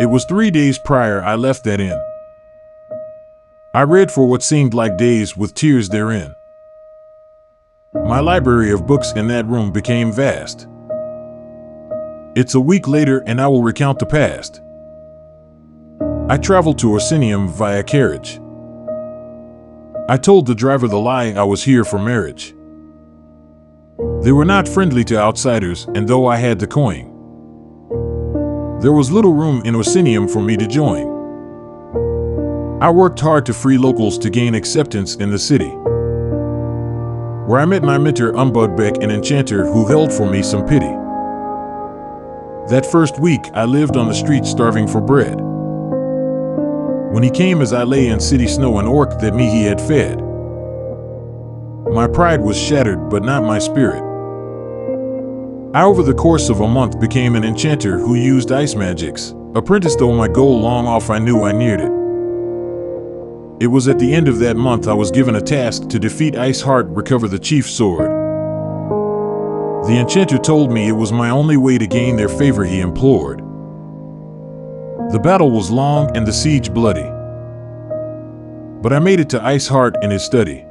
It was three days prior I left that inn. I read for what seemed like days with tears therein. My library of books in that room became vast. It's a week later and I will recount the past. I traveled to Orsinium via carriage. I told the driver the lie I was here for marriage. They were not friendly to outsiders, and though I had the coin, there was little room in Orsinium for me to join. I worked hard to free locals to gain acceptance in the city, where I met my mentor Umbudbeck, an enchanter who held for me some pity. That first week, I lived on the street starving for bread. When he came as I lay in city snow, an orc that me he had fed. My pride was shattered, but not my spirit. I, over the course of a month, became an enchanter who used ice magics. Apprentice though my goal long off, I knew I neared it. It was at the end of that month I was given a task to defeat Iceheart, recover the chief's sword. The enchanter told me it was my only way to gain their favor, he implored. The battle was long and the siege bloody. But I made it to Iceheart in his study.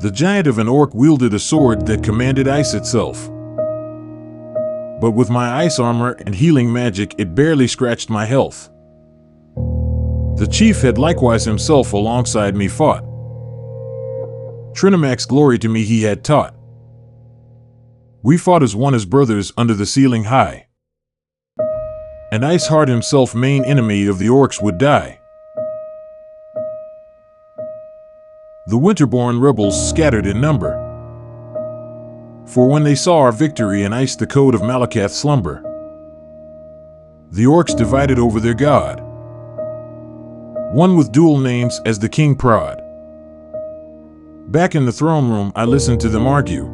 The giant of an orc wielded a sword that commanded ice itself. But with my ice armor and healing magic, it barely scratched my health. The chief had likewise himself alongside me fought. Trinimac's glory to me he had taught. We fought as one as brothers under the ceiling high and Iceheart himself, main enemy of the orcs, would die. The Winterborn rebels scattered in number. For when they saw our victory and iced the code of Malacath slumber, the orcs divided over their god. One with dual names as the king prod. Back in the throne room, I listened to them argue.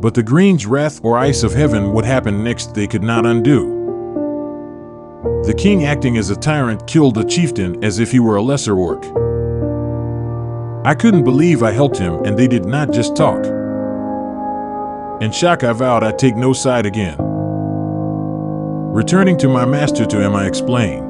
But the Green's wrath or ice of heaven would happen next they could not undo. The king, acting as a tyrant, killed the chieftain as if he were a lesser orc. I couldn't believe I helped him, and they did not just talk. In shock, I vowed I'd take no side again. Returning to my master to him, I explained.